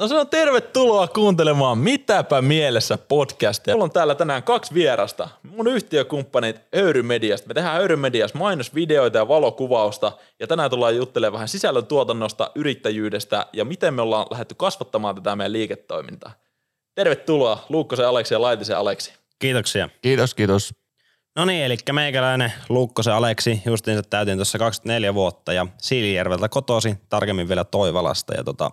No se on tervetuloa kuuntelemaan Mitäpä mielessä podcastia. Mulla on täällä tänään kaksi vierasta. Mun yhtiökumppanit Öyry Mediasta. Me tehdään Öyry Mediassa mainosvideoita ja valokuvausta. Ja tänään tullaan juttelemaan vähän sisällön tuotannosta, yrittäjyydestä ja miten me ollaan lähdetty kasvattamaan tätä meidän liiketoimintaa. Tervetuloa Luukkosen Aleksi ja Laitisen Aleksi. Kiitoksia. Kiitos, kiitos. No niin, eli meikäläinen Lukkosen Aleksi, justiinsa täytin tuossa 24 vuotta ja Siilijärveltä kotosi, tarkemmin vielä Toivalasta ja tota,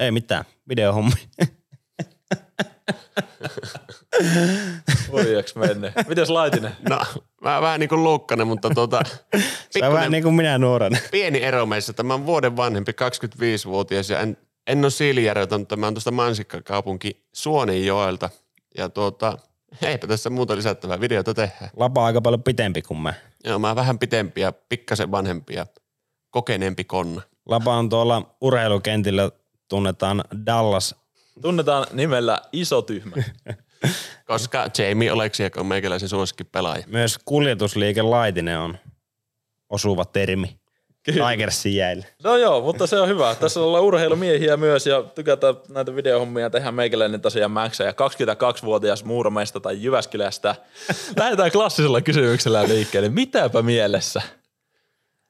ei mitään, videohommi. Voiaks menne. Mites Laitinen? No, mä vähän niin kuin Luukkanen, mutta Se on vähän niin kuin minä nuorena. pieni ero meissä. Tämä on vuoden vanhempi, 25-vuotias ja en, en ole Siilijärveltä, mutta mä oon tuosta Mansikkakaupunki Suonenjoelta. Ja tuota, eipä tässä muuta lisättävää videota tehdä. Lapa on aika paljon pitempi kuin me. Joo, mä oon vähän pitempi ja pikkasen vanhempi ja kokeneempi konna. Lapa on tuolla urheilukentillä, tunnetaan Dallas. Tunnetaan nimellä Iso Tyhmä. Koska Jamie Oleksiak on meikäläisen suosikki pelaaja. Myös kuljetusliike Laitinen on osuva termi. Tigersin jäillä. No joo, mutta se on hyvä. Tässä ollaan urheilumiehiä myös ja tykätään näitä videohommia. Tehdään meikäläinen tosiaan Max ja 22-vuotias Muuromeista tai Jyväskylästä. Lähdetään klassisella kysymyksellä liikkeelle. Mitäpä mielessä?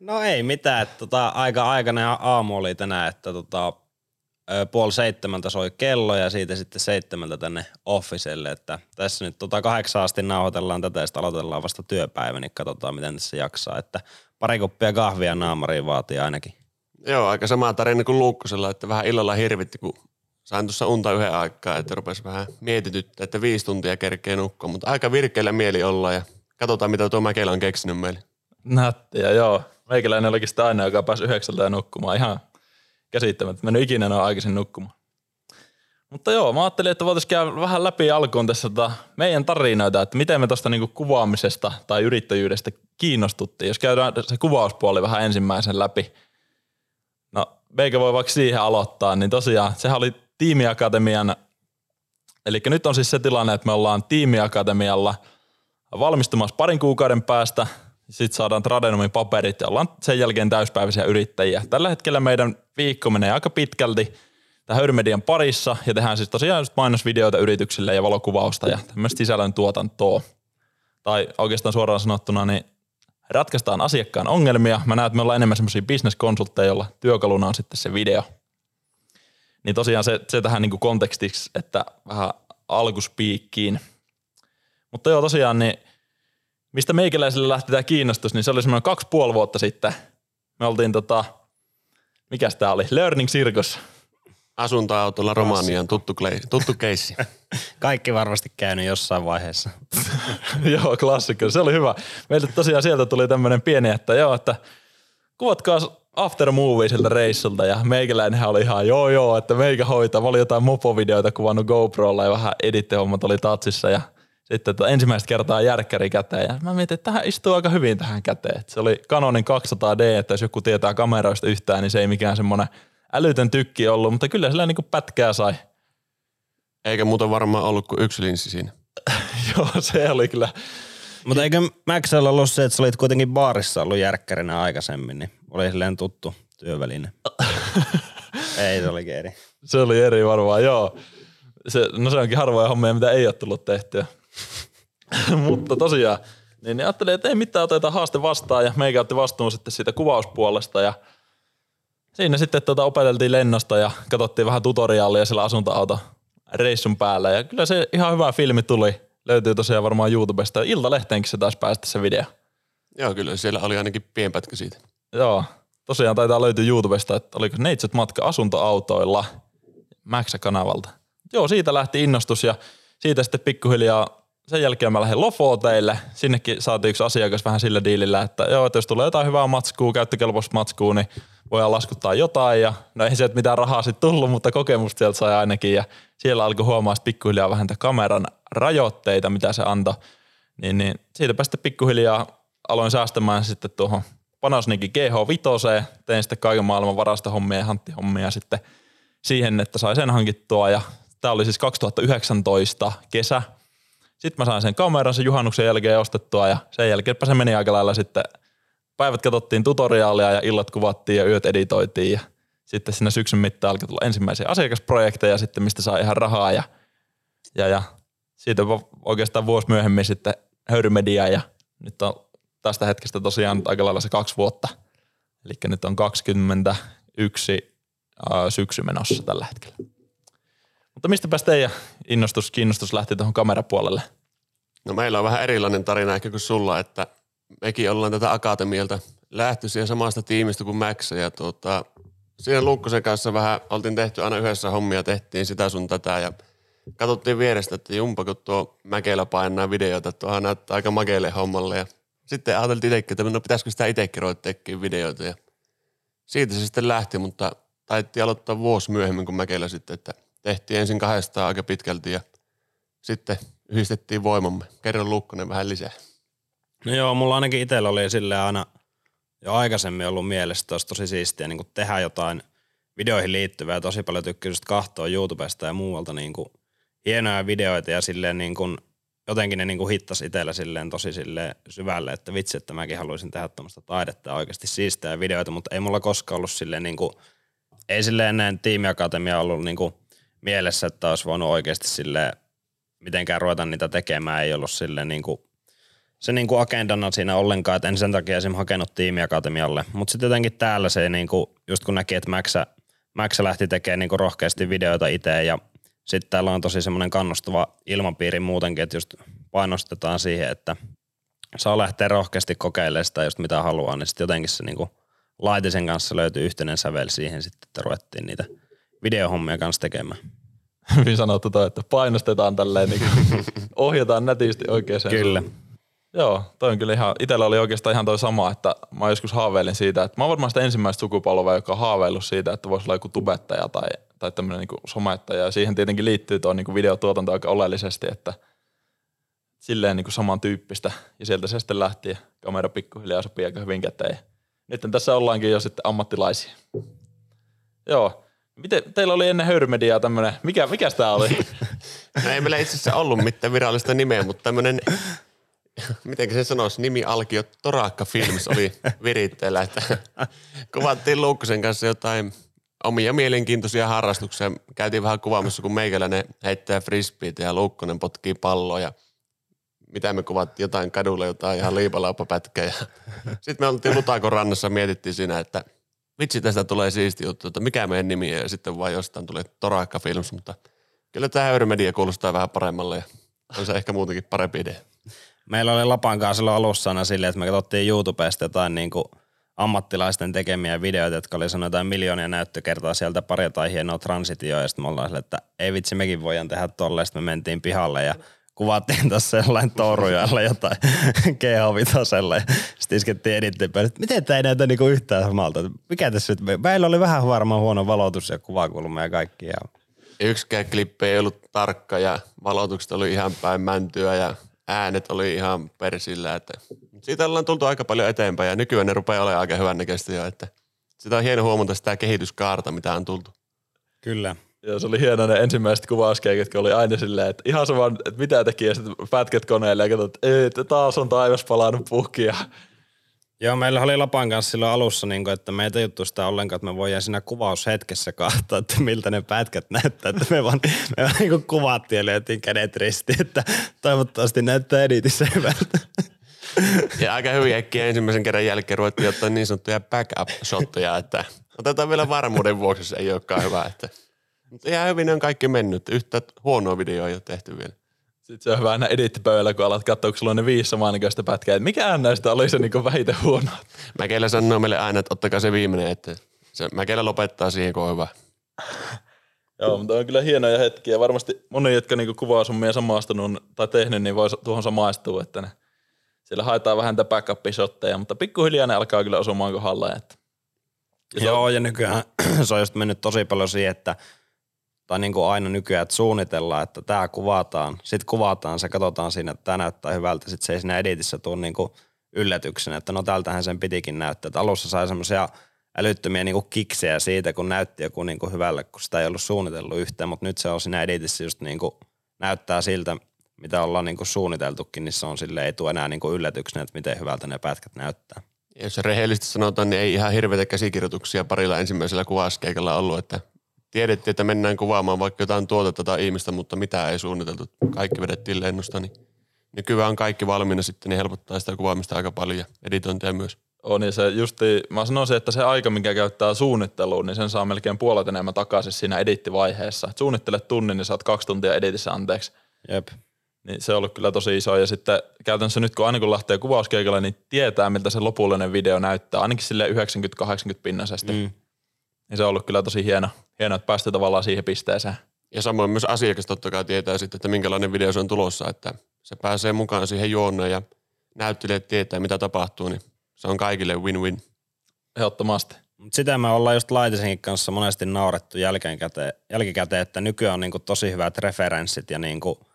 No ei mitään, että tota, aika aikainen aamu oli tänään, että tota, puoli seitsemältä soi kello ja siitä sitten seitsemältä tänne officelle, että tässä nyt tota kahdeksan asti nauhoitellaan tätä ja sitten aloitellaan vasta työpäivä, niin katsotaan miten tässä jaksaa, että pari kuppia kahvia naamariin vaatii ainakin. Joo, aika sama tarina kuin Luukkosella, että vähän illalla hirvitti, kun sain tuossa unta yhden aikaa, että rupesi vähän mietityttää, että viisi tuntia kerkee nukkua, mutta aika virkeillä mieli olla ja katsotaan, mitä tuo Mäkelä on keksinyt meille. Nättiä, joo. Meikäläinen olikin sitä aina, joka pääsi yhdeksältä ja nukkumaan. Ihan käsittämättä. Mennyt ikinä noin aikaisin nukkumaan. Mutta joo, mä ajattelin, että voitaisiin käydä vähän läpi alkuun tässä tota meidän tarinoita, että miten me tuosta niinku kuvaamisesta tai yrittäjyydestä kiinnostuttiin. Jos käydään se kuvauspuoli vähän ensimmäisen läpi. No, meikä voi vaikka siihen aloittaa, niin tosiaan sehän oli Tiimiakatemian, eli nyt on siis se tilanne, että me ollaan Tiimiakatemialla valmistumassa parin kuukauden päästä, sitten saadaan Tradenomin paperit ja ollaan sen jälkeen täyspäiväisiä yrittäjiä. Tällä hetkellä meidän viikko menee aika pitkälti tämän Höyrymedian parissa ja tehdään siis tosiaan just mainosvideoita yrityksille ja valokuvausta ja tämmöistä sisällön tuotantoa. Tai oikeastaan suoraan sanottuna, niin ratkaistaan asiakkaan ongelmia. Mä näen, että me ollaan enemmän semmoisia bisneskonsultteja, joilla työkaluna on sitten se video. Niin tosiaan se, se tähän niin kontekstiksi, että vähän alkuspiikkiin. Mutta joo, tosiaan niin mistä meikäläiselle lähti tämä kiinnostus, niin se oli semmoinen kaksi puoli vuotta sitten. Me oltiin tota, mikäs tää oli, Learning Circus. Asuntoautolla Romaniaan, tuttu, klei- tuttu keissi. Kaikki varmasti käynyt jossain vaiheessa. joo, klassikko, se oli hyvä. Meiltä tosiaan sieltä tuli tämmöinen pieni, että joo, että kuvatkaa after movie siltä reissulta ja meikäläinenhän oli ihan joo joo, että meikä hoitaa. Mä olin jotain mopovideoita kuvannut GoProlla ja vähän edittehommat oli tatsissa ja sitten että ensimmäistä kertaa järkkäri käteen ja mä mietin, että tähän istuu aika hyvin tähän käteen. Se oli Canonin 200D, että jos joku tietää kameroista yhtään, niin se ei mikään semmoinen älytön tykki ollut, mutta kyllä sillä niinku pätkää sai. Eikä muuta varmaan ollut kuin yksi linssi siinä. Joo, se oli kyllä. Mutta eikö Maxella ollut se, että sä olit kuitenkin baarissa ollut järkkärinä aikaisemmin, niin oli silleen tuttu työväline. ei, se olikin eri. Se oli eri varmaan, joo. Se, no se onkin harvoja hommia, mitä ei ole tullut tehtyä. Mutta tosiaan, niin, niin ajattelin, että ei mitään, otetaan haaste vastaan ja meikä otti vastuun sitten siitä kuvauspuolesta ja siinä sitten tota opeteltiin lennosta ja katsottiin vähän tutoriaalia siellä asuntoauto reissun päällä ja kyllä se ihan hyvä filmi tuli. Löytyy tosiaan varmaan YouTubesta. Iltalehteenkin se taisi päästä se video. Joo, kyllä siellä oli ainakin pienpätkä siitä. Joo, tosiaan taitaa löytyä YouTubesta, että oliko Neitsyt matka asuntoautoilla Maxa-kanavalta. Joo, siitä lähti innostus ja siitä sitten pikkuhiljaa sen jälkeen mä lähdin Lofoteille. Sinnekin saatiin yksi asiakas vähän sillä diilillä, että joo, että jos tulee jotain hyvää matskua, käyttökelpoista matskua, niin voidaan laskuttaa jotain. Ja no ei sieltä mitään rahaa sitten tullut, mutta kokemusta sieltä sai ainakin. Ja siellä alkoi huomaa pikkuhiljaa vähän kameran rajoitteita, mitä se antoi. Niin, niin siitäpä sitten pikkuhiljaa aloin säästämään sitten tuohon Panasonic GH5, tein sitten kaiken maailman varastohommia ja hanttihommia sitten siihen, että sai sen hankittua ja tämä oli siis 2019 kesä. Sitten mä sain sen kameran sen juhannuksen jälkeen ostettua ja sen jälkeen se meni aika lailla sitten, päivät katsottiin tutoriaalia ja illat kuvattiin ja yöt editoitiin ja sitten siinä syksyn mittaan alkoi tulla ensimmäisiä asiakasprojekteja sitten, mistä saa ihan rahaa ja, ja, ja siitä oikeastaan vuosi myöhemmin sitten höyrymedia ja nyt on tästä hetkestä tosiaan aika lailla se kaksi vuotta. Eli nyt on 21 syksy menossa tällä hetkellä. Mutta mistä teidän innostus, kiinnostus lähti tuohon kamerapuolelle? No meillä on vähän erilainen tarina ehkä kuin sulla, että mekin ollaan tätä akatemialta lähtöisiä samasta tiimistä kuin Max ja tuota, siinä Lukkosen kanssa vähän oltiin tehty aina yhdessä hommia, tehtiin sitä sun tätä ja katsottiin vierestä, että jumpa kun tuo Mäkelä painaa videoita, että tuohan näyttää aika makeille hommalle ja sitten ajateltiin itsekin, että no pitäisikö sitä itsekin ruveta tekemään videoita ja siitä se sitten lähti, mutta taittiin aloittaa vuosi myöhemmin kuin Mäkelä sitten, että tehtiin ensin kahdesta aika pitkälti ja sitten yhdistettiin voimamme. Kerron Lukkonen vähän lisää. No joo, mulla ainakin itsellä oli sille aina jo aikaisemmin ollut mielessä, että olisi tosi siistiä niin tehdä jotain videoihin liittyvää tosi paljon tykkää just kahtoa YouTubesta ja muualta niin kuin hienoja videoita ja silleen niin kuin, jotenkin ne niin kuin hittasi itsellä silleen tosi silleen syvälle, että vitsi, että mäkin haluaisin tehdä tämmöistä taidetta oikeasti siistää videoita, mutta ei mulla koskaan ollut silleen niin kuin, ei silleen ennen tiimiakatemia ollut niin kuin mielessä, että olisi voinut oikeasti silleen mitenkään ruveta niitä tekemään, ei ollut silleen niin kuin se niinku agendana siinä ollenkaan, että en sen takia esimerkiksi hakenut tiimiakatemialle. Mutta sitten jotenkin täällä se niinku, just kun näki, että Max, Max lähti tekemään niinku rohkeasti videoita itse ja sitten täällä on tosi semmoinen kannustava ilmapiiri muutenkin, että just painostetaan siihen, että saa lähteä rohkeasti kokeilemaan sitä just mitä haluaa, niin sitten jotenkin se niinku laitisen kanssa löytyi yhteinen sävel siihen sitten, että ruvettiin niitä videohommia kanssa tekemään. Hyvin sanottu toi, että painostetaan tälleen, niin ohjataan nätisti oikeaan Kyllä. Joo, toi on kyllä ihan, itellä oli oikeastaan ihan toi sama, että mä joskus haaveilin siitä, että mä oon varmaan sitä ensimmäistä sukupolvea, joka on haaveillut siitä, että voisi olla joku tubettaja tai, tai tämmöinen niin somettaja. Ja siihen tietenkin liittyy tuo niin videotuotanto aika oleellisesti, että silleen niin samantyyppistä. Ja sieltä se sitten lähti ja kamera pikkuhiljaa sopii aika hyvin käteen. Nyt tässä ollaankin jo sitten ammattilaisia. Joo. Miten, teillä oli ennen höyrymediaa tämmöinen, mikä, mikä tämä oli? no ei meillä itse asiassa ollut mitään virallista nimeä, mutta tämmöinen miten se sanoisi, nimi alkio Torakka Films oli viritteellä, että kuvattiin Luukkosen kanssa jotain omia mielenkiintoisia harrastuksia. Käytiin vähän kuvaamassa, kun meikäläinen heittää frisbeitä ja Luukkonen potkii palloa ja mitä me kuvattiin, jotain kadulla, jotain ihan liipalaupapätkää. Sitten me oltiin Lutakon rannassa mietittiin siinä, että vitsi tästä tulee siisti juttu, että mikä meidän nimi ja sitten vaan jostain tulee Torakka Films, mutta kyllä tämä Höyrymedia kuulostaa vähän paremmalle ja on se ehkä muutenkin parempi idea. Meillä oli Lapan kanssa silloin alussa aina silleen, että me katsottiin YouTubesta jotain niin kuin ammattilaisten tekemiä videoita, jotka oli sanonut jotain miljoonia näyttökertaa sieltä pari tai hienoa transitioa, ja sitten me ollaan sille, että ei vitsi, mekin voidaan tehdä tolle, sitten me mentiin pihalle ja kuvattiin tässä sellainen torujalla jotain GH5 ja sitten iskettiin edittiin päälle, että miten tämä ei näytä niinku yhtään samalta, mikä tässä nyt, meillä oli vähän varmaan huono valotus ja kuvakulma ja kaikki. Ja... Yksikään klippi ei ollut tarkka ja valotukset oli ihan päin mäntyä ja äänet oli ihan persillä, että siitä ollaan tultu aika paljon eteenpäin ja nykyään ne rupeaa olemaan aika hyvän näköistä jo, että sitä on hieno huomata sitä kehityskaarta, mitä on tultu. Kyllä. Joo, se oli hieno ne ensimmäiset kuvauskeikat, jotka oli aina silleen, että ihan sama, että mitä teki ja sitten pätket koneelle ja katsot, että taas on taivas palannut puhki ja Joo, meillä oli Lapan kanssa silloin alussa, niin kuin, että me ei tajuttu sitä ollenkaan, että me voidaan siinä kuvaushetkessä kahtaa, että miltä ne pätkät näyttää. Että me vaan, me vaan niin kuvattiin ja löytiin kädet risti, että toivottavasti näyttää editissä hyvältä. Ja aika hyvin äkkiä ensimmäisen kerran jälkeen ruvettiin ottaa niin sanottuja backup-shotteja, että otetaan vielä varmuuden vuoksi, se ei olekaan hyvä. Että, ihan hyvin ne on kaikki mennyt. Yhtä huonoa videoa ei ole tehty vielä. Sitten se on hyvä aina edittipöydällä, kun alat katsoa, kun sulla on ne viisi samannäköistä pätkää. Että mikä näistä oli se niin vähiten huono? Mäkelä sanoo meille aina, että ottakaa se viimeinen, että se Mäkelä lopettaa siihen, kun on hyvä. Joo, mutta on kyllä hienoja hetkiä. Varmasti moni, jotka niinku kuvaushommia samaistunut tai tehnyt, niin voi tuohon samaistua, että ne, siellä haetaan vähän tätä backup mutta pikkuhiljaa ne alkaa kyllä osumaan kohdalle. Että. Ja Joo, ja nykyään se on just mennyt tosi paljon siihen, että – tai niin kuin aina nykyään, että suunnitellaan, että tämä kuvataan, sitten kuvataan, se katsotaan siinä, että tämä näyttää hyvältä, sitten se ei siinä editissä tule niin kuin yllätyksenä, että no tältähän sen pitikin näyttää. Että alussa sai semmoisia älyttömiä niin kuin kiksejä siitä, kun näytti joku niin kuin hyvälle, kun sitä ei ollut suunnitellut yhtään, mutta nyt se on siinä editissä just niin kuin näyttää siltä, mitä ollaan niin kuin suunniteltukin, niin se on sille ei tule enää niin kuin yllätyksenä, että miten hyvältä ne pätkät näyttää. Jos rehellisesti sanotaan, niin ei ihan hirveitä käsikirjoituksia parilla ensimmäisellä kuvauskeikalla ollut, että tiedettiin, että mennään kuvaamaan vaikka jotain tuotetta tai ihmistä, mutta mitä ei suunniteltu. Kaikki vedettiin lennosta, niin nykyään on kaikki valmiina sitten, niin helpottaa sitä kuvaamista aika paljon ja editointia myös. On ja se justi, mä sanoisin, että se aika, mikä käyttää suunnitteluun, niin sen saa melkein puolet enemmän takaisin siinä edittivaiheessa. Et suunnittelet tunnin, niin saat kaksi tuntia editissä anteeksi. Jep. Niin se on ollut kyllä tosi iso. Ja sitten käytännössä nyt kun aina kun lähtee kuvauskeikalle, niin tietää, miltä se lopullinen video näyttää. Ainakin sille 90-80 pinnaisesti. Mm. Niin se on ollut kyllä tosi hieno, hieno että päästy tavallaan siihen pisteeseen. Ja samoin myös asiakas totta kai tietää sitten, että minkälainen video se on tulossa, että se pääsee mukaan siihen juonnoon ja näyttelijät tietää, mitä tapahtuu, niin se on kaikille win-win. Ehdottomasti. Mut sitä me ollaan just Laitisenkin kanssa monesti naurettu jälkikäteen, jälkikäteen että nykyään on niinku tosi hyvät referenssit ja niinku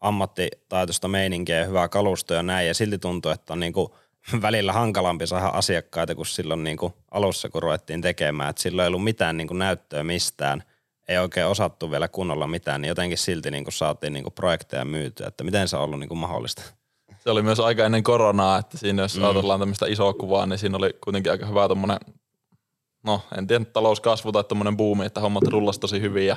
ammattitaitoista meininkiä ja hyvää kalustoa ja näin. Ja silti tuntuu, että on niinku välillä hankalampi saada asiakkaita kuin silloin niinku alussa, kun ruvettiin tekemään. Et silloin ei ollut mitään niinku näyttöä mistään. Ei oikein osattu vielä kunnolla mitään, niin jotenkin silti niinku saatiin niinku projekteja myytyä. Että miten se on ollut niinku mahdollista? Se oli myös aika ennen koronaa, että siinä jos mm. ajatellaan tämmöistä isoa kuvaa, niin siinä oli kuitenkin aika hyvä tommonen, no en tiedä talouskasvu tai tommonen buumi, että hommat rullasi tosi hyvin ja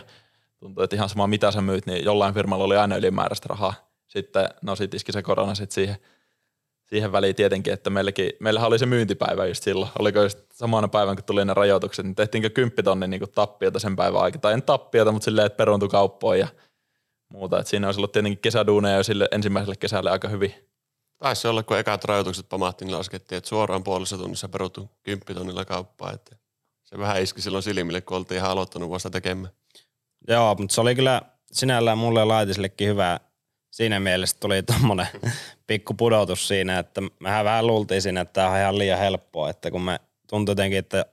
tuntuu, että ihan sama mitä sä myyt, niin jollain firmalla oli aina ylimääräistä rahaa. Sitten, no sit iski se korona sitten siihen, siihen väliin tietenkin, että meilläkin, meillähän oli se myyntipäivä just silloin. Oliko just samana päivänä, kun tuli ne rajoitukset, niin tehtiinkö kymppitonnin niin tappiota sen päivän aikana. Tai en tappiota, mutta silleen, että peruuntui kauppoon ja muuta. Et siinä olisi ollut tietenkin kesäduuneja jo sille ensimmäiselle kesälle aika hyvin. Taisi olla, kun ekat rajoitukset pamahti, niin laskettiin, että suoraan puolessa tunnissa peruttu kymppitonnilla kauppaa. Että se vähän iski silloin silmille, kun oltiin ihan aloittanut vasta tekemään. Joo, mutta se oli kyllä sinällään mulle laitisillekin hyvä. Siinä mielessä tuli tommonen pikku pudotus siinä, että mehän vähän luultiin siinä, että tämä on ihan liian helppoa, että kun me tuntui jotenkin, että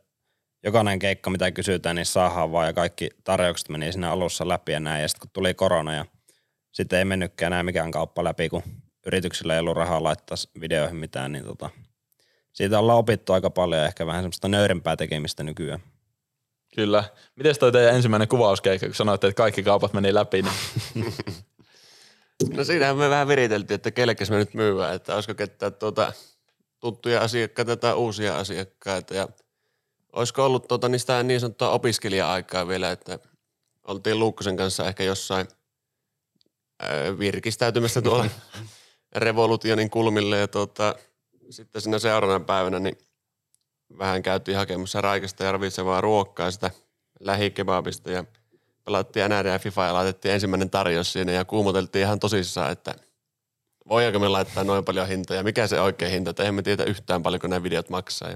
jokainen keikka, mitä kysytään, niin saadaan vaan ja kaikki tarjoukset meni siinä alussa läpi ja näin. Ja sitten kun tuli korona ja sitten ei mennytkään enää mikään kauppa läpi, kun yrityksillä ei ollut rahaa laittaa videoihin mitään, niin tota, siitä ollaan opittu aika paljon ja ehkä vähän semmoista nöyrempää tekemistä nykyään. Kyllä. Miten toi teidän ensimmäinen kuvauskeikka, kun sanoitte, että kaikki kaupat meni läpi? Niin... no siinähän me vähän viriteltiin, että kellekäs me nyt myyvään, että olisiko ketään tuota, tuttuja asiakkaita tai uusia asiakkaita. Ja olisiko ollut tuota, niistä niin sanottua opiskelija-aikaa vielä, että oltiin Luukkosen kanssa ehkä jossain virkistäytymässä tuolla revolutionin kulmille. Ja tuota, sitten siinä seuraavana päivänä niin vähän käytiin hakemassa raikasta ja ravitsevaa ruokkaa sitä lähikebabista. Ja pelattiin NRD ja FIFA ja laitettiin ensimmäinen tarjous siinä ja kuumoteltiin ihan tosissaan, että voidaanko me laittaa noin paljon hintaa ja mikä se oikein hinta, että eihän me tiedä yhtään paljonko nämä videot maksaa.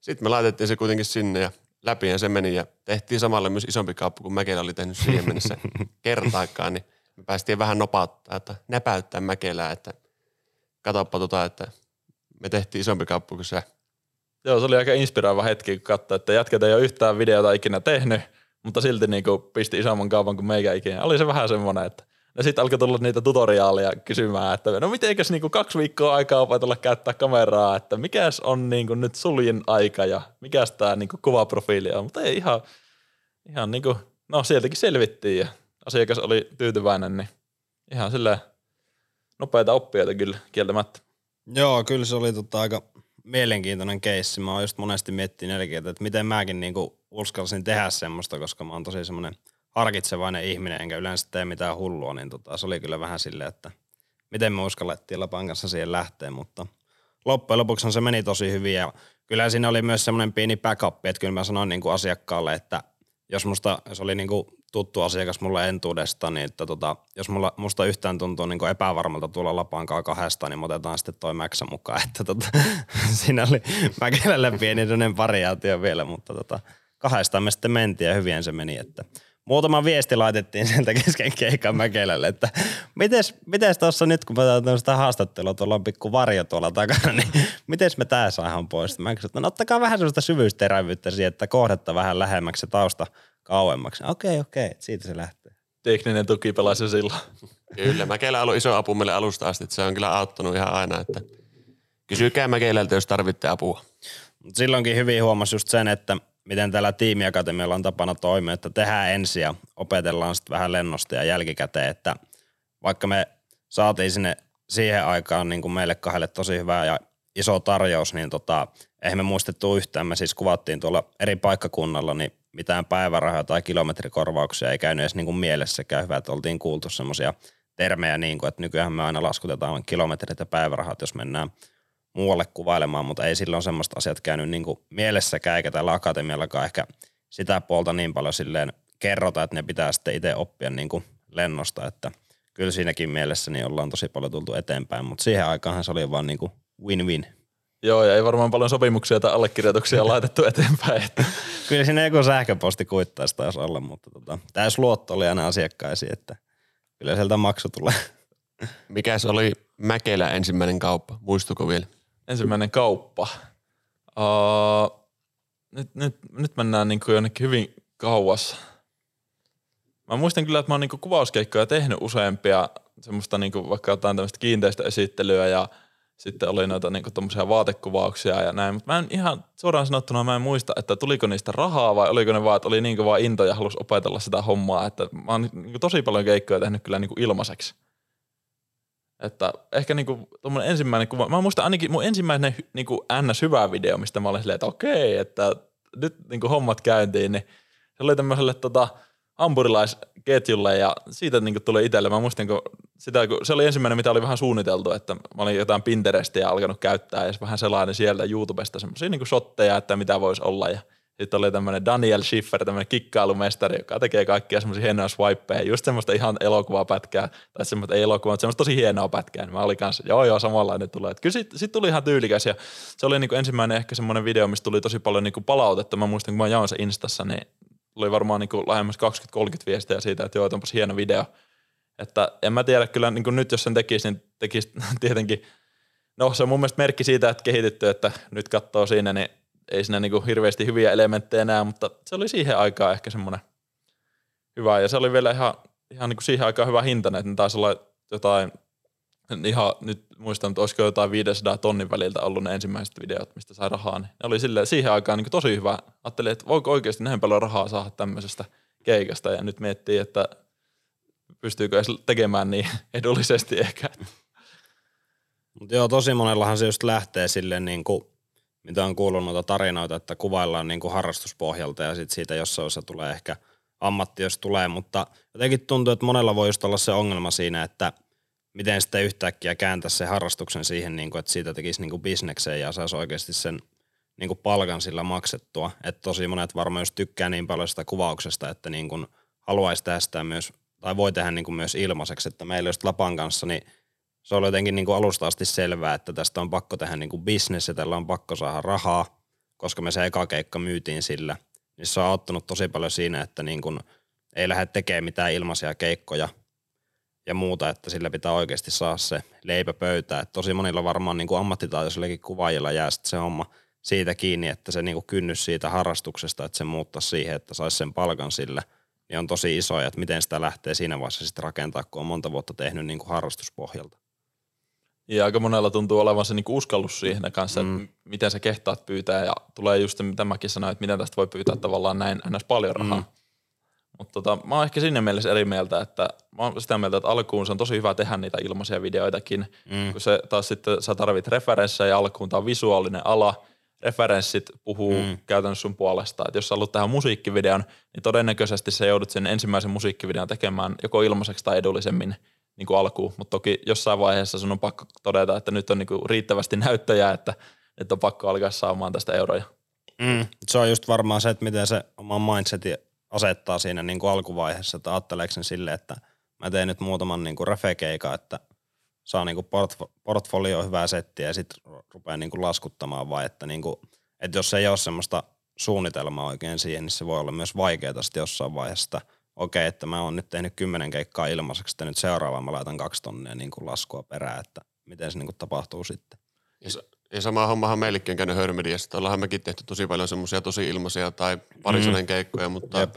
Sitten me laitettiin se kuitenkin sinne ja läpi se meni ja tehtiin samalle myös isompi kauppa kuin Mäkelä oli tehnyt siihen mennessä kertaakaan, niin me päästiin vähän nopauttaa, että näpäyttää Mäkelää, että katoppa tota, että me tehtiin isompi kauppa kuin se. Joo, se oli aika inspiroiva hetki, kun katsoi, että jätkät ei ole yhtään videota ikinä tehnyt, mutta silti niin kuin pisti isomman kaupan kuin meikä ikinä. Oli se vähän semmoinen, että ja sitten alkoi tulla niitä tutoriaaleja kysymään, että no mitenkäs niinku kaksi viikkoa aikaa opetella käyttää kameraa, että mikäs on niinku nyt suljen aika ja mikäs tämä niinku kuvaprofiili on. Mutta ei ihan, ihan niinku, no sieltäkin selvittiin ja asiakas oli tyytyväinen, niin ihan sillä nopeita oppijoita kyllä kieltämättä. Joo, kyllä se oli tota aika mielenkiintoinen keissi. Mä oon just monesti miettinyt että miten mäkin niinku uskalsin tehdä semmoista, koska mä oon tosi semmoinen harkitsevainen ihminen, enkä yleensä tee mitään hullua, niin tota, se oli kyllä vähän silleen, että miten me uskallettiin Lapan kanssa siihen lähteä, mutta loppujen lopuksi se meni tosi hyvin ja kyllä siinä oli myös semmoinen pieni backup, että kyllä mä sanoin niin kuin asiakkaalle, että jos musta, se oli niin kuin tuttu asiakas mulle entuudesta, niin että tota, jos mulla, musta yhtään tuntuu niin kuin epävarmalta tulla Lapankaa kahdesta, niin otetaan sitten toi Mäksä mukaan. Että tota, siinä oli Mäkelälle pieni variaatio vielä, mutta tota, kahdestaan me sitten mentiin ja hyvin se meni. Että muutama viesti laitettiin sieltä kesken keikan Mäkelälle, että mites, mites tuossa nyt, kun mä otan sitä haastattelua, tuolla on pikku varjo tuolla takana, niin mites me tää saadaan pois? Mä kysyin, että no ottakaa vähän sellaista syvyysterävyyttä siihen, että kohdetta vähän lähemmäksi se tausta kauemmaksi. Okei, okei, okay, siitä se lähtee. Tekninen tuki pelasi silloin. Kyllä, Mäkelä on ollut iso apu meille alusta asti, että se on kyllä auttanut ihan aina, että kysykää Mäkelältä, jos tarvitte apua. Silloinkin hyvin huomasi just sen, että miten täällä tiimiakatemialla on tapana toimia, että tehdään ensin ja opetellaan sitten vähän lennosta ja jälkikäteen, että vaikka me saatiin sinne siihen aikaan niin kuin meille kahdelle tosi hyvää ja iso tarjous, niin tota, eihän me muistettu yhtään. Me siis kuvattiin tuolla eri paikkakunnalla, niin mitään päivärahaa tai kilometrikorvauksia ei käynyt edes niin kuin mielessäkään. Hyvä, että oltiin kuultu semmoisia termejä, niin kuin, että nykyään me aina laskutetaan kilometrit ja päivärahat, jos mennään muualle kuvailemaan, mutta ei silloin semmoista asiat käynyt niin kuin mielessäkään, eikä täällä akatemiallakaan ehkä sitä puolta niin paljon silleen kerrota, että ne pitää sitten itse oppia niin kuin lennosta, että kyllä siinäkin mielessä niin ollaan tosi paljon tultu eteenpäin, mutta siihen aikaan se oli vaan niin kuin win-win. Joo, ja ei varmaan paljon sopimuksia tai allekirjoituksia laitettu eteenpäin. Että. Kyllä siinä joku sähköposti kuittaisi taisi olla, mutta tota, täys luotto oli aina asiakkaisiin, että kyllä sieltä maksu tulee. Mikä se oli Mäkelä ensimmäinen kauppa? Muistuko vielä? Ensimmäinen kauppa. Uh, nyt, nyt, nyt mennään niin kuin jonnekin hyvin kauas. Mä muistan kyllä, että mä oon niin kuvauskeikkoja tehnyt useampia, semmoista niin kuin vaikka jotain tämmöistä kiinteistöesittelyä ja sitten oli noita niin tuommoisia vaatekuvauksia ja näin, mutta mä en ihan suoraan sanottuna mä en muista, että tuliko niistä rahaa vai oliko ne vaan, että oli niin vaan into ja halusi opetella sitä hommaa, että mä oon niin tosi paljon keikkoja tehnyt kyllä niin ilmaiseksi. Että ehkä niinku tuommoinen ensimmäinen kuva, mä muistan ainakin mun ensimmäinen niinku ns. hyvä video, mistä mä olin silleen, että okei, että nyt niinku hommat käyntiin, niin se oli tämmöiselle tota, hampurilaisketjulle ja siitä niinku tuli itselle. Mä muistin, kun sitä, kun se oli ensimmäinen, mitä oli vähän suunniteltu, että mä olin jotain Pinterestia alkanut käyttää ja vähän sellainen sieltä YouTubesta semmoisia niinku shotteja, että mitä voisi olla ja – sitten oli tämmöinen Daniel Schiffer, tämmöinen kikkailumestari, joka tekee kaikkia semmoisia hienoja swipeja, just semmoista ihan elokuvaa pätkää, tai semmoista ei elokuvaa, mutta semmoista tosi hienoa pätkää. Niin mä olin kanssa, joo joo, samanlainen tulee. Kyllä sitten sit tuli ihan tyylikäs ja se oli niinku ensimmäinen ehkä semmoinen video, mistä tuli tosi paljon niinku palautetta. Mä muistan, kun mä jaoin se Instassa, niin tuli varmaan niinku lähemmäs 20-30 viestiä siitä, että joo, onpas hieno video. Että en mä tiedä kyllä niin nyt, jos sen tekisi, niin tekisi tietenkin, no se on mun mielestä merkki siitä, että kehitetty, että nyt katsoo siinä, niin ei siinä niinku hirveästi hyviä elementtejä enää, mutta se oli siihen aikaan ehkä semmoinen hyvä. Ja se oli vielä ihan, ihan niinku siihen aikaan hyvä hinta, että ne taisi olla jotain, ihan nyt muistan, että olisiko jotain 500 tonnin väliltä ollut ne ensimmäiset videot, mistä sai rahaa. Niin ne oli sille, siihen aikaan niinku tosi hyvä. Ajattelin, että voiko oikeasti näin paljon rahaa saada tämmöisestä keikasta ja nyt miettii, että pystyykö edes tekemään niin edullisesti ehkä. Mutta joo, tosi monellahan se just lähtee silleen niin kuin mitä on kuullut noita tarinoita, että kuvaillaan niin kuin harrastuspohjalta ja sitten siitä jossain osassa tulee ehkä ammatti, jos tulee, mutta jotenkin tuntuu, että monella voi just olla se ongelma siinä, että miten sitten yhtäkkiä kääntää se harrastuksen siihen, niin kuin, että siitä tekisi niin kuin bisnekseen ja saisi oikeasti sen niin kuin palkan sillä maksettua. Että tosi monet varmaan jos tykkää niin paljon sitä kuvauksesta, että niin kuin haluaisi tehdä sitä myös, tai voi tehdä niin kuin myös ilmaiseksi, että meillä just Lapan kanssa, niin – se oli jotenkin niin kuin alusta asti selvää, että tästä on pakko tehdä niin kuin business ja tällä on pakko saada rahaa, koska me se eka keikka myytiin sillä. Niin se on auttanut tosi paljon siinä, että niin kuin ei lähde tekemään mitään ilmaisia keikkoja ja muuta, että sillä pitää oikeasti saada se leipä pöytää. Et tosi monilla varmaan niin kuin ammattitaitoisillakin kuvaajilla jää sitten se homma siitä kiinni, että se niin kuin kynnys siitä harrastuksesta, että se muuttaa siihen, että saisi sen palkan sillä, niin on tosi iso, että miten sitä lähtee siinä vaiheessa sitten rakentaa, kun on monta vuotta tehnyt niin kuin harrastuspohjalta. Ja aika monella tuntuu olevan se niinku uskallus siihen kanssa, mm. että miten sä kehtaat pyytää ja tulee just se, mitä mäkin sanoin, että miten tästä voi pyytää tavallaan näin ns. paljon rahaa. Mm. Mutta tota, mä oon ehkä sinne mielessä eri mieltä, että mä oon sitä mieltä, että alkuun se on tosi hyvä tehdä niitä ilmaisia videoitakin, mm. kun se taas sitten sä tarvit referenssejä ja alkuun tää on visuaalinen ala, referenssit puhuu mm. käytännössä sun puolesta. Että jos sä haluat tehdä musiikkivideon, niin todennäköisesti sä joudut sen ensimmäisen musiikkivideon tekemään joko ilmaiseksi tai edullisemmin – niin kuin alkuun, mutta toki jossain vaiheessa sun on pakko todeta, että nyt on niin kuin riittävästi näyttöjä, että nyt on pakko alkaa saamaan tästä euroja. Mm, se on just varmaan se, että miten se oma mindset asettaa siinä niin kuin alkuvaiheessa, että ajatteleeko sen sille, että mä teen nyt muutaman niin kuin refekeikan, että saa niin kuin portfo- portfolio hyvää settiä ja sitten rupeaa niin kuin laskuttamaan vai että, niin kuin, että jos ei ole semmoista suunnitelmaa oikein siihen, niin se voi olla myös vaikeaa sitten jossain vaiheessa – okei, että mä oon nyt tehnyt kymmenen keikkaa ilmaiseksi, että nyt seuraavaan mä laitan kaksi tonnia niin kuin laskua perään, että miten se niin kuin tapahtuu sitten. Ja, ja sama hommahan meillekin on käynyt Hörmediassa. Ollaanhan mekin tehty tosi paljon semmoisia tosi ilmaisia tai parisanen mm. keikkoja, mutta Jep.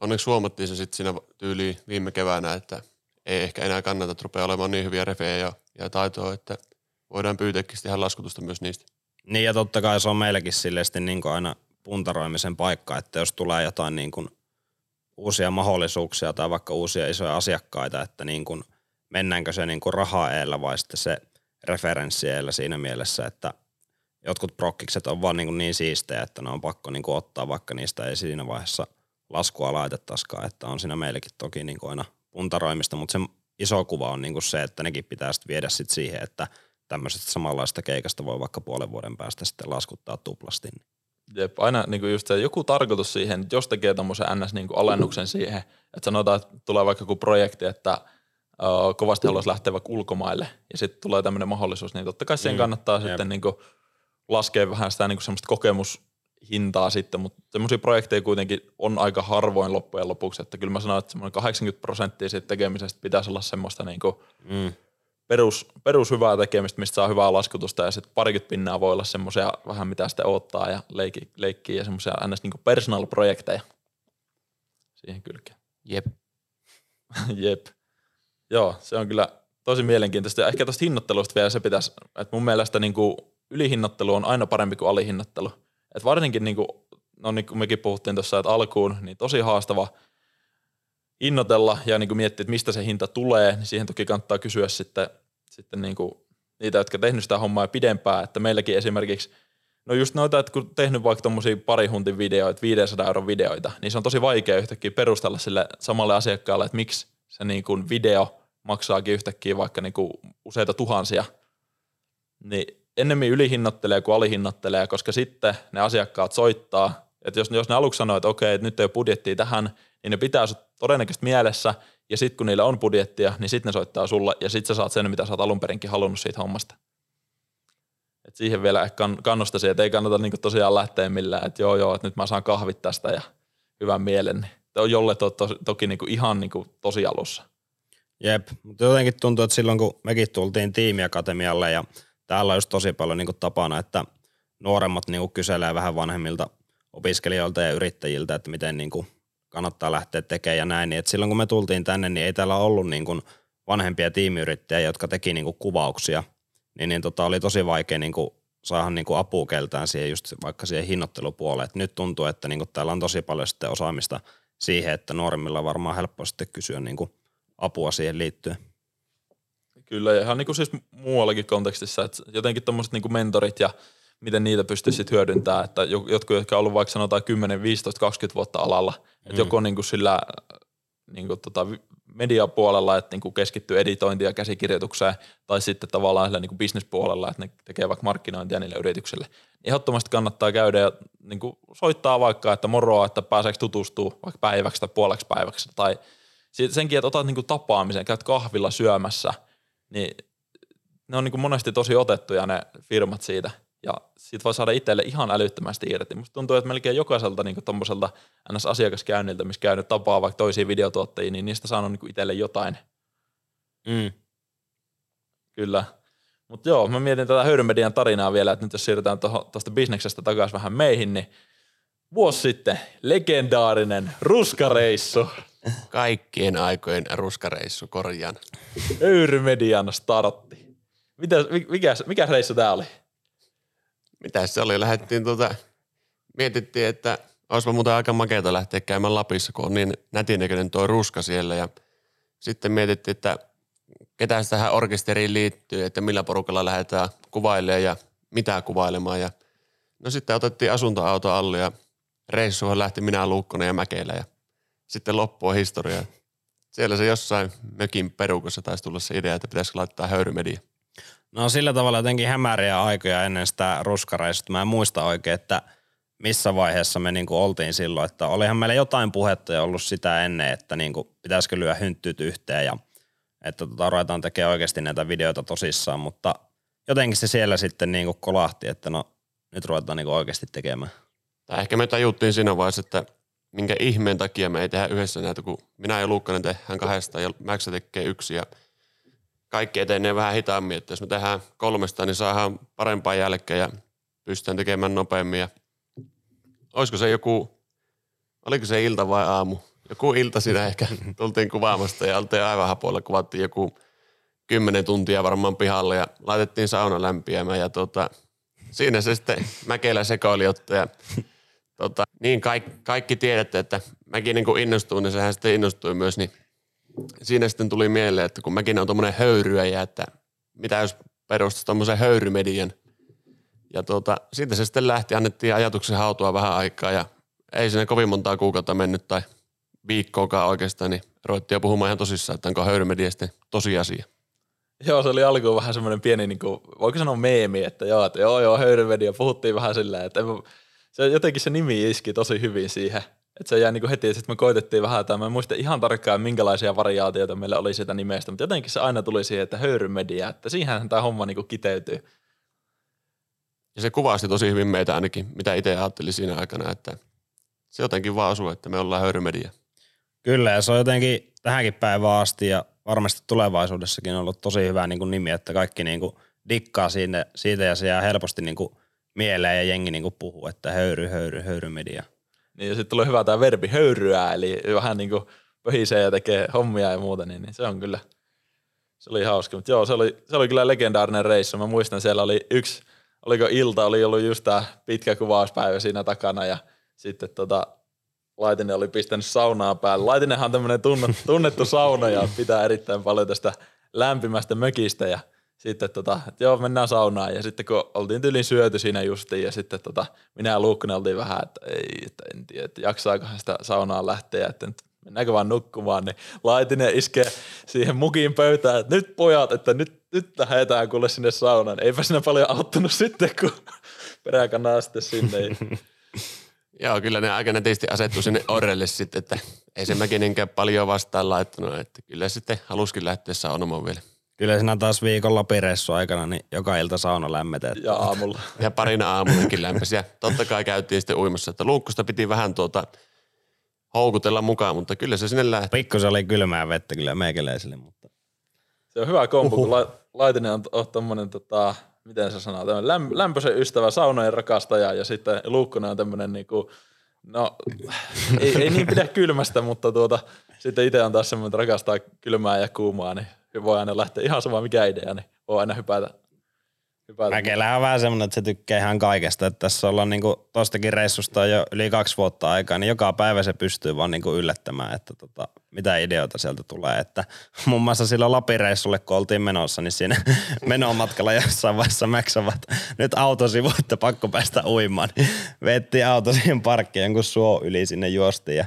onneksi huomattiin se sitten siinä tyyliin viime keväänä, että ei ehkä enää kannata, että rupeaa olemaan niin hyviä refejä ja, ja taitoa, että voidaan pyytääkin tehdä laskutusta myös niistä. Niin ja totta kai se on meilläkin silleen niin aina puntaroimisen paikka, että jos tulee jotain niin kuin – uusia mahdollisuuksia tai vaikka uusia isoja asiakkaita, että niin kuin, mennäänkö se niin kuin raha eellä vai sitten se referenssiä siinä mielessä, että jotkut prokkikset on vaan niin, niin siistejä, että ne on pakko niin kuin ottaa, vaikka niistä ei siinä vaiheessa laskua laitettaisikaan, että on siinä meillekin toki niin kuin aina puntaroimista, mutta se iso kuva on niin kuin se, että nekin pitää sitten viedä sit siihen, että tämmöisestä samanlaista keikasta voi vaikka puolen vuoden päästä sitten laskuttaa tuplasti. Jep, aina niin kuin just se, joku tarkoitus siihen, että jos tekee tämmöisen NS-alennuksen niin siihen, että sanotaan, että tulee vaikka joku projekti, että uh, kovasti haluaisi lähteä vaikka ulkomaille ja sitten tulee tämmöinen mahdollisuus, niin totta kai siihen mm, kannattaa jep. sitten niin kuin laskea vähän sitä niin kuin semmoista kokemushintaa sitten, mutta semmoisia projekteja kuitenkin on aika harvoin loppujen lopuksi, että kyllä mä sanon, että semmoinen 80 prosenttia siitä tekemisestä pitäisi olla semmoista niin kuin mm perus, perus hyvää tekemistä, mistä saa hyvää laskutusta ja sitten parikymmentä pinnaa voi olla semmoisia vähän mitä sitten ottaa ja leikki, leikkii ja semmoisia ns. Niin personal-projekteja siihen kylkeen. Jep. Jep. Joo, se on kyllä tosi mielenkiintoista. Ja ehkä tuosta hinnoittelusta vielä se pitäisi, että mun mielestä niin kuin ylihinnoittelu on aina parempi kuin alihinnoittelu. Että varsinkin niin kuin, no niin kuin mekin puhuttiin tuossa, että alkuun, niin tosi haastava – innoitella ja niin kuin miettiä, että mistä se hinta tulee, niin siihen toki kannattaa kysyä sitten, sitten niin kuin niitä, jotka tehnyt sitä hommaa pidempään, että meilläkin esimerkiksi, no just noita, että kun tehnyt vaikka tuommoisia pari huntin videoita, 500 euron videoita, niin se on tosi vaikea yhtäkkiä perustella sille samalle asiakkaalle, että miksi se niin kuin video maksaakin yhtäkkiä vaikka niin kuin useita tuhansia, niin ennemmin ylihinnottelee kuin alihinnottelee, koska sitten ne asiakkaat soittaa, että jos, jos ne aluksi sanoo, että okei, että nyt ei ole budjettia tähän, niin ne pitää todennäköisesti mielessä, ja sitten kun niillä on budjettia, niin sitten ne soittaa sulle, ja sitten sä saat sen, mitä sä oot alun perinkin halunnut siitä hommasta. Et siihen vielä ehkä kannustaisin, että ei kannata niinku tosiaan lähteä millään, että joo joo, että nyt mä saan kahvit tästä ja hyvän mielen. Niin jolle to, to, toki niinku ihan niinku tosi alussa. Jep, mutta jotenkin tuntuu, että silloin kun mekin tultiin tiimiakatemialle ja täällä on just tosi paljon niinku tapana, että nuoremmat niinku kyselee vähän vanhemmilta opiskelijoilta ja yrittäjiltä, että miten niinku kannattaa lähteä tekemään ja näin. Niin et silloin kun me tultiin tänne, niin ei täällä ollut niin kuin vanhempia tiimiyrittäjiä, jotka teki niin kuin kuvauksia. Niin, niin tota, oli tosi vaikea niin kuin saada niin kuin apua keltään siihen just vaikka siihen hinnoittelupuoleen. Et nyt tuntuu, että niin kuin täällä on tosi paljon sitten osaamista siihen, että nuoremmilla on varmaan helppo sitten kysyä niin kuin apua siihen liittyen. Kyllä, ja ihan niin kuin siis muuallakin kontekstissa, että jotenkin tuommoiset niin mentorit ja miten niitä pystyisi sitten hyödyntämään, että jotkut, jotka on ollut vaikka sanotaan 10, 15, 20 vuotta alalla, mm. että joko niin kuin sillä niin kuin tota mediapuolella, että niin kuin keskittyy editointiin ja käsikirjoitukseen, tai sitten tavallaan sillä niin kuin bisnespuolella, että ne tekee vaikka markkinointia niille yrityksille. Ehdottomasti kannattaa käydä ja niin kuin soittaa vaikka, että moroa, että pääseekö tutustua vaikka päiväksi tai puoleksi päiväksi, tai senkin, että otat niin kuin tapaamisen, käyt kahvilla syömässä, niin ne on niin kuin monesti tosi otettuja ne firmat siitä – ja siitä voi saada itselle ihan älyttömästi irti. Musta tuntuu, että melkein jokaiselta niin tuommoiselta NS-asiakaskäynniltä, missä käynyt tapaa vaikka toisia videotuottajia, niin niistä saanut niin itselle jotain. Mm. Kyllä. Mutta joo, mä mietin tätä höyrymedian tarinaa vielä, että nyt jos siirrytään tuosta bisneksestä takaisin vähän meihin, niin vuosi sitten legendaarinen ruskareissu. Kaikkien aikojen ruskareissu, korjaan. Höyrymedian startti. Mitä, mikä, mikä reissu tää oli? Mitä se oli, lähdettiin tuota, mietittiin, että olisipa muuten aika makeata lähteä käymään Lapissa, kun on niin nätinäköinen tuo ruska siellä ja sitten mietittiin, että ketä tähän orkesteriin liittyy, että millä porukalla lähdetään kuvailemaan ja mitä kuvailemaan ja no sitten otettiin asuntoauto alle ja reissuhan lähti minä Luukkonen ja Mäkelä ja sitten loppua historia. Siellä se jossain mökin perukossa taisi tulla se idea, että pitäisikö laittaa höyrymedia. No sillä tavalla jotenkin hämäriä aikoja ennen sitä ruskareissut. Mä en muista oikein, että missä vaiheessa me niinku oltiin silloin, että olihan meillä jotain puhetta ja ollut sitä ennen, että niinku pitäisikö lyödä hynttyyt yhteen ja että tota, ruvetaan tekemään oikeasti näitä videoita tosissaan, mutta jotenkin se siellä sitten niinku kolahti, että no nyt ruvetaan niinku oikeasti tekemään. Tai ehkä me tajuttiin siinä vaiheessa, että minkä ihmeen takia me ei tehdä yhdessä näitä, kun minä ja Luukkanen tehdään kahdesta ja Max tekee yksi ja – kaikki etenee vähän hitaammin, että jos me tehdään kolmesta, niin saadaan parempaa jälkeä ja pystytään tekemään nopeammin. Ja olisiko se joku, oliko se ilta vai aamu? Joku ilta siinä ehkä tultiin kuvaamasta ja oltiin aivan hapoilla, kuvattiin joku kymmenen tuntia varmaan pihalle ja laitettiin sauna lämpiämään ja tota, siinä se sitten Mäkelä sekoili ja tota, niin kaikki, kaikki tiedätte, että mäkin niin innostuin, niin sehän sitten innostui myös, niin siinä sitten tuli mieleen, että kun mäkin on tuommoinen höyryäjä, että mitä jos perusti tämmöisen höyrymedian. Ja tuota, siitä se sitten lähti, annettiin ajatuksen hautua vähän aikaa ja ei sinne kovin montaa kuukautta mennyt tai viikkoakaan oikeastaan, niin ruvettiin jo puhumaan ihan tosissaan, että onko höyrymedia sitten tosiasia. Joo, se oli alkuun vähän semmoinen pieni, niin kuin, voiko sanoa meemi, että joo, että joo, joo, höyrymedia, puhuttiin vähän sillä että se, jotenkin se nimi iski tosi hyvin siihen, että se jäi niin kuin heti, ja sitten me koitettiin vähän, että mä en muista ihan tarkkaan, minkälaisia variaatioita meillä oli sitä nimestä, mutta jotenkin se aina tuli siihen, että höyrymedia, että siihen tämä homma niin kuin kiteytyy. Ja se kuvasti tosi hyvin meitä ainakin, mitä itse ajattelin siinä aikana, että se jotenkin vaan osuu, että me ollaan höyrymedia. Kyllä, ja se on jotenkin tähänkin päivään asti ja varmasti tulevaisuudessakin ollut tosi hyvä niin kuin nimi, että kaikki niin kuin dikkaa siitä, siitä ja se jää helposti niin kuin mieleen ja jengi niin kuin puhuu, että höyry, höyry, höyrymedia. Niin sitten tulee hyvä tämä verbi höyryä, eli vähän niin kuin pöhisee ja tekee hommia ja muuta, niin, niin se on kyllä, se oli hauska. Mutta joo, se oli, se oli kyllä legendaarinen reissu. Mä muistan, siellä oli yksi, oliko ilta, oli ollut just tämä pitkä kuvauspäivä siinä takana ja sitten tota, Laitinen oli pistänyt saunaa päälle. Laitinenhan on tämmöinen tunnettu sauna ja pitää erittäin paljon tästä lämpimästä mökistä ja sitten tota, joo, mennään saunaan ja sitten kun oltiin tyylin syöty siinä justiin ja sitten tota, minä ja Luukkunen oltiin vähän, että ei, että en tiedä, että jaksaakohan sitä saunaa lähteä, että nyt mennäänkö vaan nukkumaan, niin Laitinen iskee siihen mukiin pöytään, että nyt pojat, että nyt, nyt lähdetään kuule sinne saunaan. Eipä siinä paljon auttanut sitten, kun peräkanaa sitten sinne. Joo, kyllä ne aika nätisti asettu sinne orrelle sitten, että ei se mäkininkään paljon vastaan laittanut, että kyllä sitten haluskin lähteä saunomaan vielä. Kyllä siinä taas viikon lapireissu aikana, niin joka ilta sauna lämmetetään. Ja aamulla. Ja parina aamunakin lämpesi. Ja totta kai käytiin sitten uimassa, että luukkusta piti vähän tuota houkutella mukaan, mutta kyllä se sinne lähti. Pikkusen oli kylmää vettä kyllä meikäläisille, mutta. Se on hyvä kompo, kun la, Laitinen on, on tommonen tota, miten se sanoo, tämmöinen lämp- lämpöisen ystävä, saunojen rakastaja ja sitten Luukkonen on tämmöinen niinku, no ei, ei, niin pidä kylmästä, mutta tuota, sitten itse on taas semmoinen, että rakastaa kylmää ja kuumaa, niin voi aina lähteä ihan sama mikä idea, niin voi aina hypätä Mäkelä on vähän semmoinen, että se tykkää ihan kaikesta. Että tässä ollaan niinku tostakin reissusta jo yli kaksi vuotta aikaa, niin joka päivä se pystyy vaan niinku yllättämään, että tota, mitä ideoita sieltä tulee. Että muun muassa silloin Lapin-reissulle, kun oltiin menossa, niin siinä menomatkalla jossain vaiheessa maksavat nyt autosivu, että pakko päästä uimaan. Vetti auto siihen parkkiin, jonkun suo yli sinne juosti ja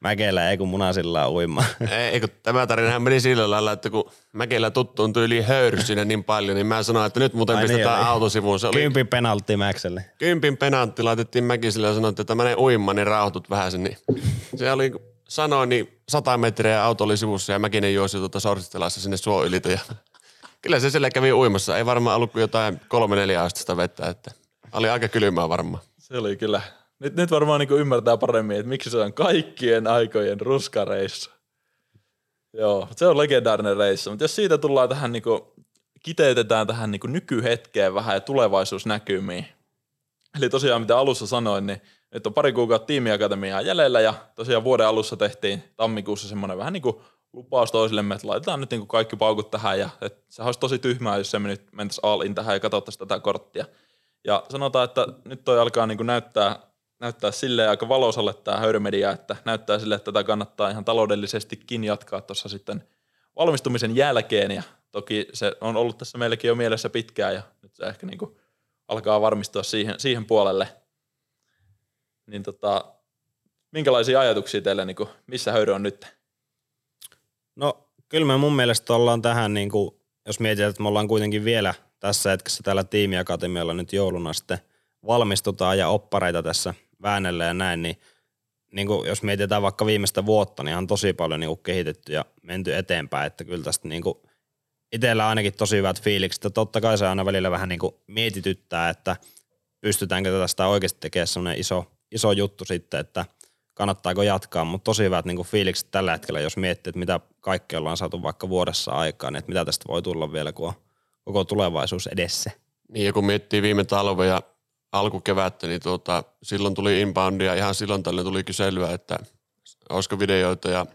Mäkelä ei kun munasilla uimaan. Ei, kun tämä tarinahan meni sillä lailla, että kun Mäkelä tuttuun tyyli höyry sinne niin paljon, niin mä sanoin, että nyt muuten Ai pistetään niin, autosivuun. Se oli kympin penaltti Mäkselle. Kympin penaltti laitettiin Mäkiselle ja sanoin, että tämä menee uimaan, niin rauhoitut vähän sen. Niin se oli, sanoin, niin sata metriä auto oli sivussa ja Mäkinen juosi tuota sorsistelassa sinne suo ylitä. Ja kyllä se siellä kävi uimassa. Ei varmaan ollut kuin jotain kolme neljä astetta vettä, että oli aika kylmää varmaan. Se oli kyllä nyt, nyt varmaan niin ymmärtää paremmin, että miksi se on kaikkien aikojen ruskareissa. Joo, se on legendaarinen reissu. Mutta jos siitä tullaan tähän, niin kuin, kiteytetään tähän niin kuin nykyhetkeen vähän ja tulevaisuusnäkymiin. Eli tosiaan mitä alussa sanoin, niin nyt on pari kuukautta tiimiakatemiaa jäljellä ja tosiaan vuoden alussa tehtiin tammikuussa semmoinen vähän niin kuin lupaus toisillemme, että laitetaan nyt niin kuin kaikki paukut tähän ja että se olisi tosi tyhmää, jos se nyt mentäisiin all in tähän ja katsottaisiin tätä korttia. Ja sanotaan, että nyt toi alkaa niin kuin näyttää näyttää sille aika valosalle tämä höyrymedia, että näyttää sille, että tätä kannattaa ihan taloudellisestikin jatkaa tuossa sitten valmistumisen jälkeen ja toki se on ollut tässä meilläkin jo mielessä pitkään ja nyt se ehkä niinku alkaa varmistua siihen, siihen puolelle. Niin tota, minkälaisia ajatuksia teille, niinku, missä höyry on nyt? No kyllä me mun mielestä ollaan tähän, niinku, jos mietitään, että me ollaan kuitenkin vielä tässä hetkessä täällä tiimiakatemialla nyt jouluna sitten valmistutaan ja oppareita tässä väännellä ja näin, niin, niin kuin jos mietitään vaikka viimeistä vuotta, niin on tosi paljon niin kuin kehitetty ja menty eteenpäin, että kyllä tästä niin kuin itsellä ainakin tosi hyvät fiilikset, että totta kai se aina välillä vähän niin kuin mietityttää, että pystytäänkö tästä oikeasti tekemään sellainen iso, iso juttu sitten, että kannattaako jatkaa, mutta tosi hyvät niin kuin fiilikset tällä hetkellä, jos miettii, että mitä kaikkea ollaan saatu vaikka vuodessa aikaan, niin että mitä tästä voi tulla vielä, kun on koko tulevaisuus edessä. Niin ja kun miettii viime talve ja alkukevättä, niin tuota, silloin tuli inboundia, ihan silloin tälle tuli kyselyä, että olisiko videoita ja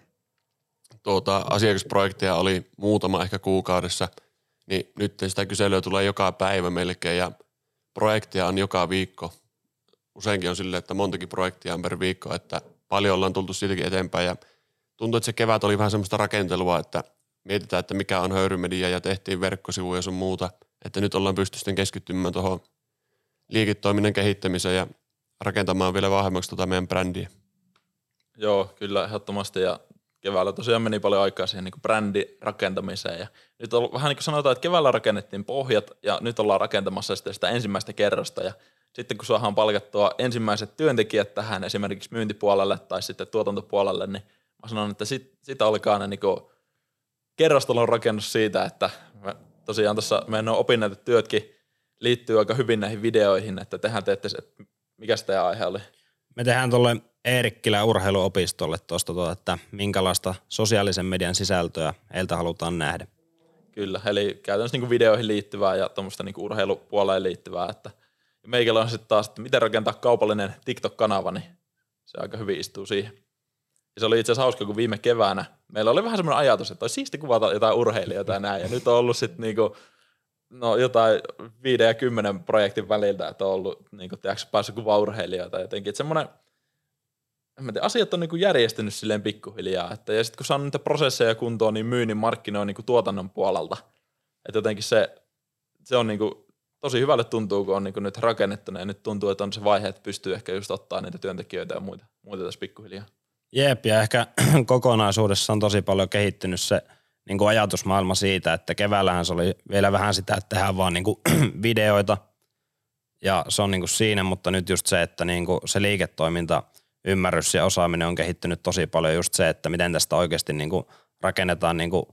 tuota, asiakasprojekteja oli muutama ehkä kuukaudessa, niin nyt sitä kyselyä tulee joka päivä melkein ja projekteja on joka viikko. Useinkin on silleen, että montakin projektia on per viikko, että paljon ollaan tultu siitäkin eteenpäin ja tuntuu, että se kevät oli vähän semmoista rakentelua, että mietitään, että mikä on höyrymedia ja tehtiin verkkosivuja sun muuta, Että nyt ollaan pysty sitten keskittymään tuohon liiketoiminnan kehittämiseen ja rakentamaan vielä vahvemmaksi tuota meidän brändiä. Joo, kyllä ehdottomasti. Ja keväällä tosiaan meni paljon aikaa siihen niin brändin rakentamiseen. Ja nyt on vähän niin kuin sanotaan, että keväällä rakennettiin pohjat ja nyt ollaan rakentamassa sitä, sitä ensimmäistä kerrosta. Ja sitten kun saadaan palkattua ensimmäiset työntekijät tähän esimerkiksi myyntipuolelle tai sitten tuotantopuolelle, niin mä sanon, että sit, sit alkaa ne niin kerrostalon rakennus siitä, että mä tosiaan tuossa meidän opinnäytet työtkin liittyy aika hyvin näihin videoihin, että tehän teette se, että mikä sitä aihe oli? Me tehdään tuolle Eerikkilä urheiluopistolle tuosta, tuota, että minkälaista sosiaalisen median sisältöä heiltä halutaan nähdä. Kyllä, eli käytännössä niin videoihin liittyvää ja tuommoista niin urheilupuoleen liittyvää, että meikällä on sitten taas, että miten rakentaa kaupallinen TikTok-kanava, niin se aika hyvin istuu siihen. Ja se oli itse asiassa hauska, kun viime keväänä meillä oli vähän semmoinen ajatus, että olisi siisti kuvata jotain urheilijoita ja näin. Ja nyt on ollut sitten niinku, no jotain viiden ja kymmenen projektin väliltä, että on ollut niinku, tiedätkö, päässyt urheilijoita jotenkin. Että semmoinen, en tiedä, asiat on niinku järjestynyt silleen pikkuhiljaa. Että, ja sitten kun saanut niitä prosesseja kuntoon, niin myynnin markkinoin niinku tuotannon puolelta. Että jotenkin se, se on niinku, tosi hyvälle tuntuu, kun on niinku nyt rakennettu ja nyt tuntuu, että on se vaihe, että pystyy ehkä just ottaa niitä työntekijöitä ja muita, muita tässä pikkuhiljaa. Jep, ja ehkä kokonaisuudessa on tosi paljon kehittynyt se niin kuin ajatusmaailma siitä, että keväällähän se oli vielä vähän sitä, että tehdään vaan niin kuin videoita, ja se on niin kuin siinä, mutta nyt just se, että niin kuin se liiketoiminta, ymmärrys ja osaaminen on kehittynyt tosi paljon just se, että miten tästä oikeasti niin kuin rakennetaan niin kuin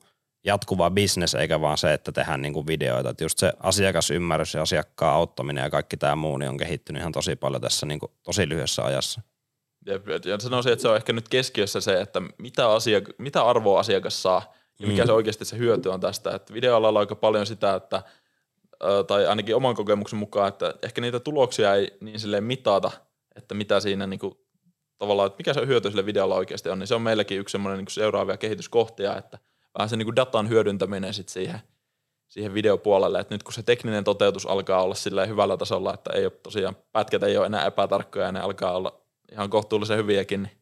jatkuva bisnes, eikä vaan se, että tehdään niin kuin videoita. Että just se asiakasymmärrys ja asiakkaan auttaminen ja kaikki tämä muu niin on kehittynyt ihan tosi paljon tässä niin kuin tosi lyhyessä ajassa. Ja sanoisin, että se on ehkä nyt keskiössä se, että mitä, asiak- mitä arvoa asiakas saa ja mikä mm. se oikeasti se hyöty on tästä. Että videoalalla on aika paljon sitä, että tai ainakin oman kokemuksen mukaan, että ehkä niitä tuloksia ei niin silleen mitata, että mitä siinä niin kuin, tavallaan, että mikä se hyöty sille videolla oikeasti on, niin se on meilläkin yksi semmoinen niin seuraavia kehityskohtia, että vähän se niin kuin datan hyödyntäminen sitten siihen, siihen videopuolelle, että nyt kun se tekninen toteutus alkaa olla sillä hyvällä tasolla, että ei ole tosiaan, pätkät ei ole enää epätarkkoja ja ne alkaa olla ihan kohtuullisen hyviäkin. Niin.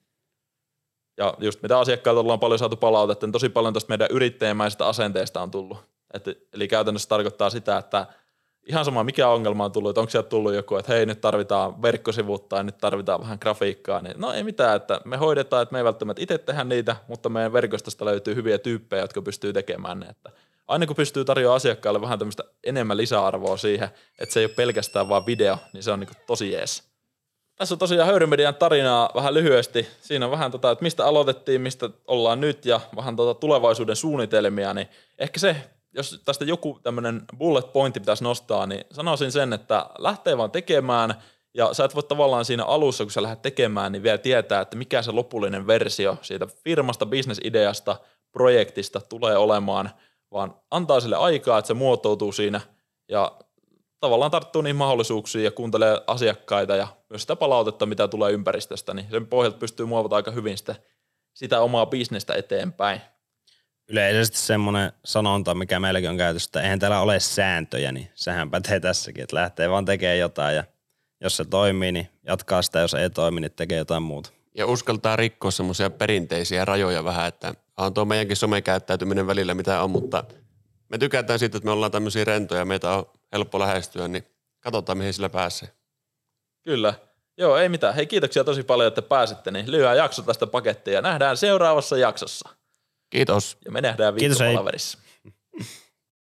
Ja just mitä asiakkailta ollaan paljon saatu palautetta, niin tosi paljon tuosta meidän yrittäjämäisestä asenteesta on tullut. Et, eli käytännössä tarkoittaa sitä, että ihan sama mikä ongelma on tullut, että onko sieltä tullut joku, että hei nyt tarvitaan verkkosivut tai nyt tarvitaan vähän grafiikkaa, niin no ei mitään, että me hoidetaan, että me ei välttämättä itse tehdä niitä, mutta meidän verkostosta löytyy hyviä tyyppejä, jotka pystyy tekemään ne, että aina kun pystyy tarjoamaan asiakkaalle vähän tämmöistä enemmän lisäarvoa siihen, että se ei ole pelkästään vaan video, niin se on niin tosi jees. Tässä on tosiaan Höyrymedian tarinaa vähän lyhyesti. Siinä on vähän tota, että mistä aloitettiin, mistä ollaan nyt ja vähän tota tulevaisuuden suunnitelmia, niin ehkä se, jos tästä joku tämmöinen bullet pointti pitäisi nostaa, niin sanoisin sen, että lähtee vaan tekemään ja sä et voi tavallaan siinä alussa, kun sä lähdet tekemään, niin vielä tietää, että mikä se lopullinen versio siitä firmasta, bisnesideasta, projektista tulee olemaan, vaan antaa sille aikaa, että se muotoutuu siinä ja tavallaan tarttuu niihin mahdollisuuksiin ja kuuntelee asiakkaita ja myös sitä palautetta, mitä tulee ympäristöstä, niin sen pohjalta pystyy muovata aika hyvin sitä, sitä omaa bisnestä eteenpäin. Yleisesti semmoinen sanonta, mikä meilläkin on käytössä, että eihän täällä ole sääntöjä, niin sehän pätee tässäkin, että lähtee vaan tekemään jotain ja jos se toimii, niin jatkaa sitä, jos ei toimi, niin tekee jotain muuta. Ja uskaltaa rikkoa semmoisia perinteisiä rajoja vähän, että on tuo meidänkin somekäyttäytyminen välillä mitä on, mutta me tykätään siitä, että me ollaan tämmöisiä rentoja, meitä on helppo lähestyä, niin katsotaan mihin sillä pääsee. Kyllä. Joo, ei mitään. Hei, kiitoksia tosi paljon, että pääsitte, niin lyhyä jakso tästä pakettia ja nähdään seuraavassa jaksossa. Kiitos. Ja me nähdään viikkopalaverissa.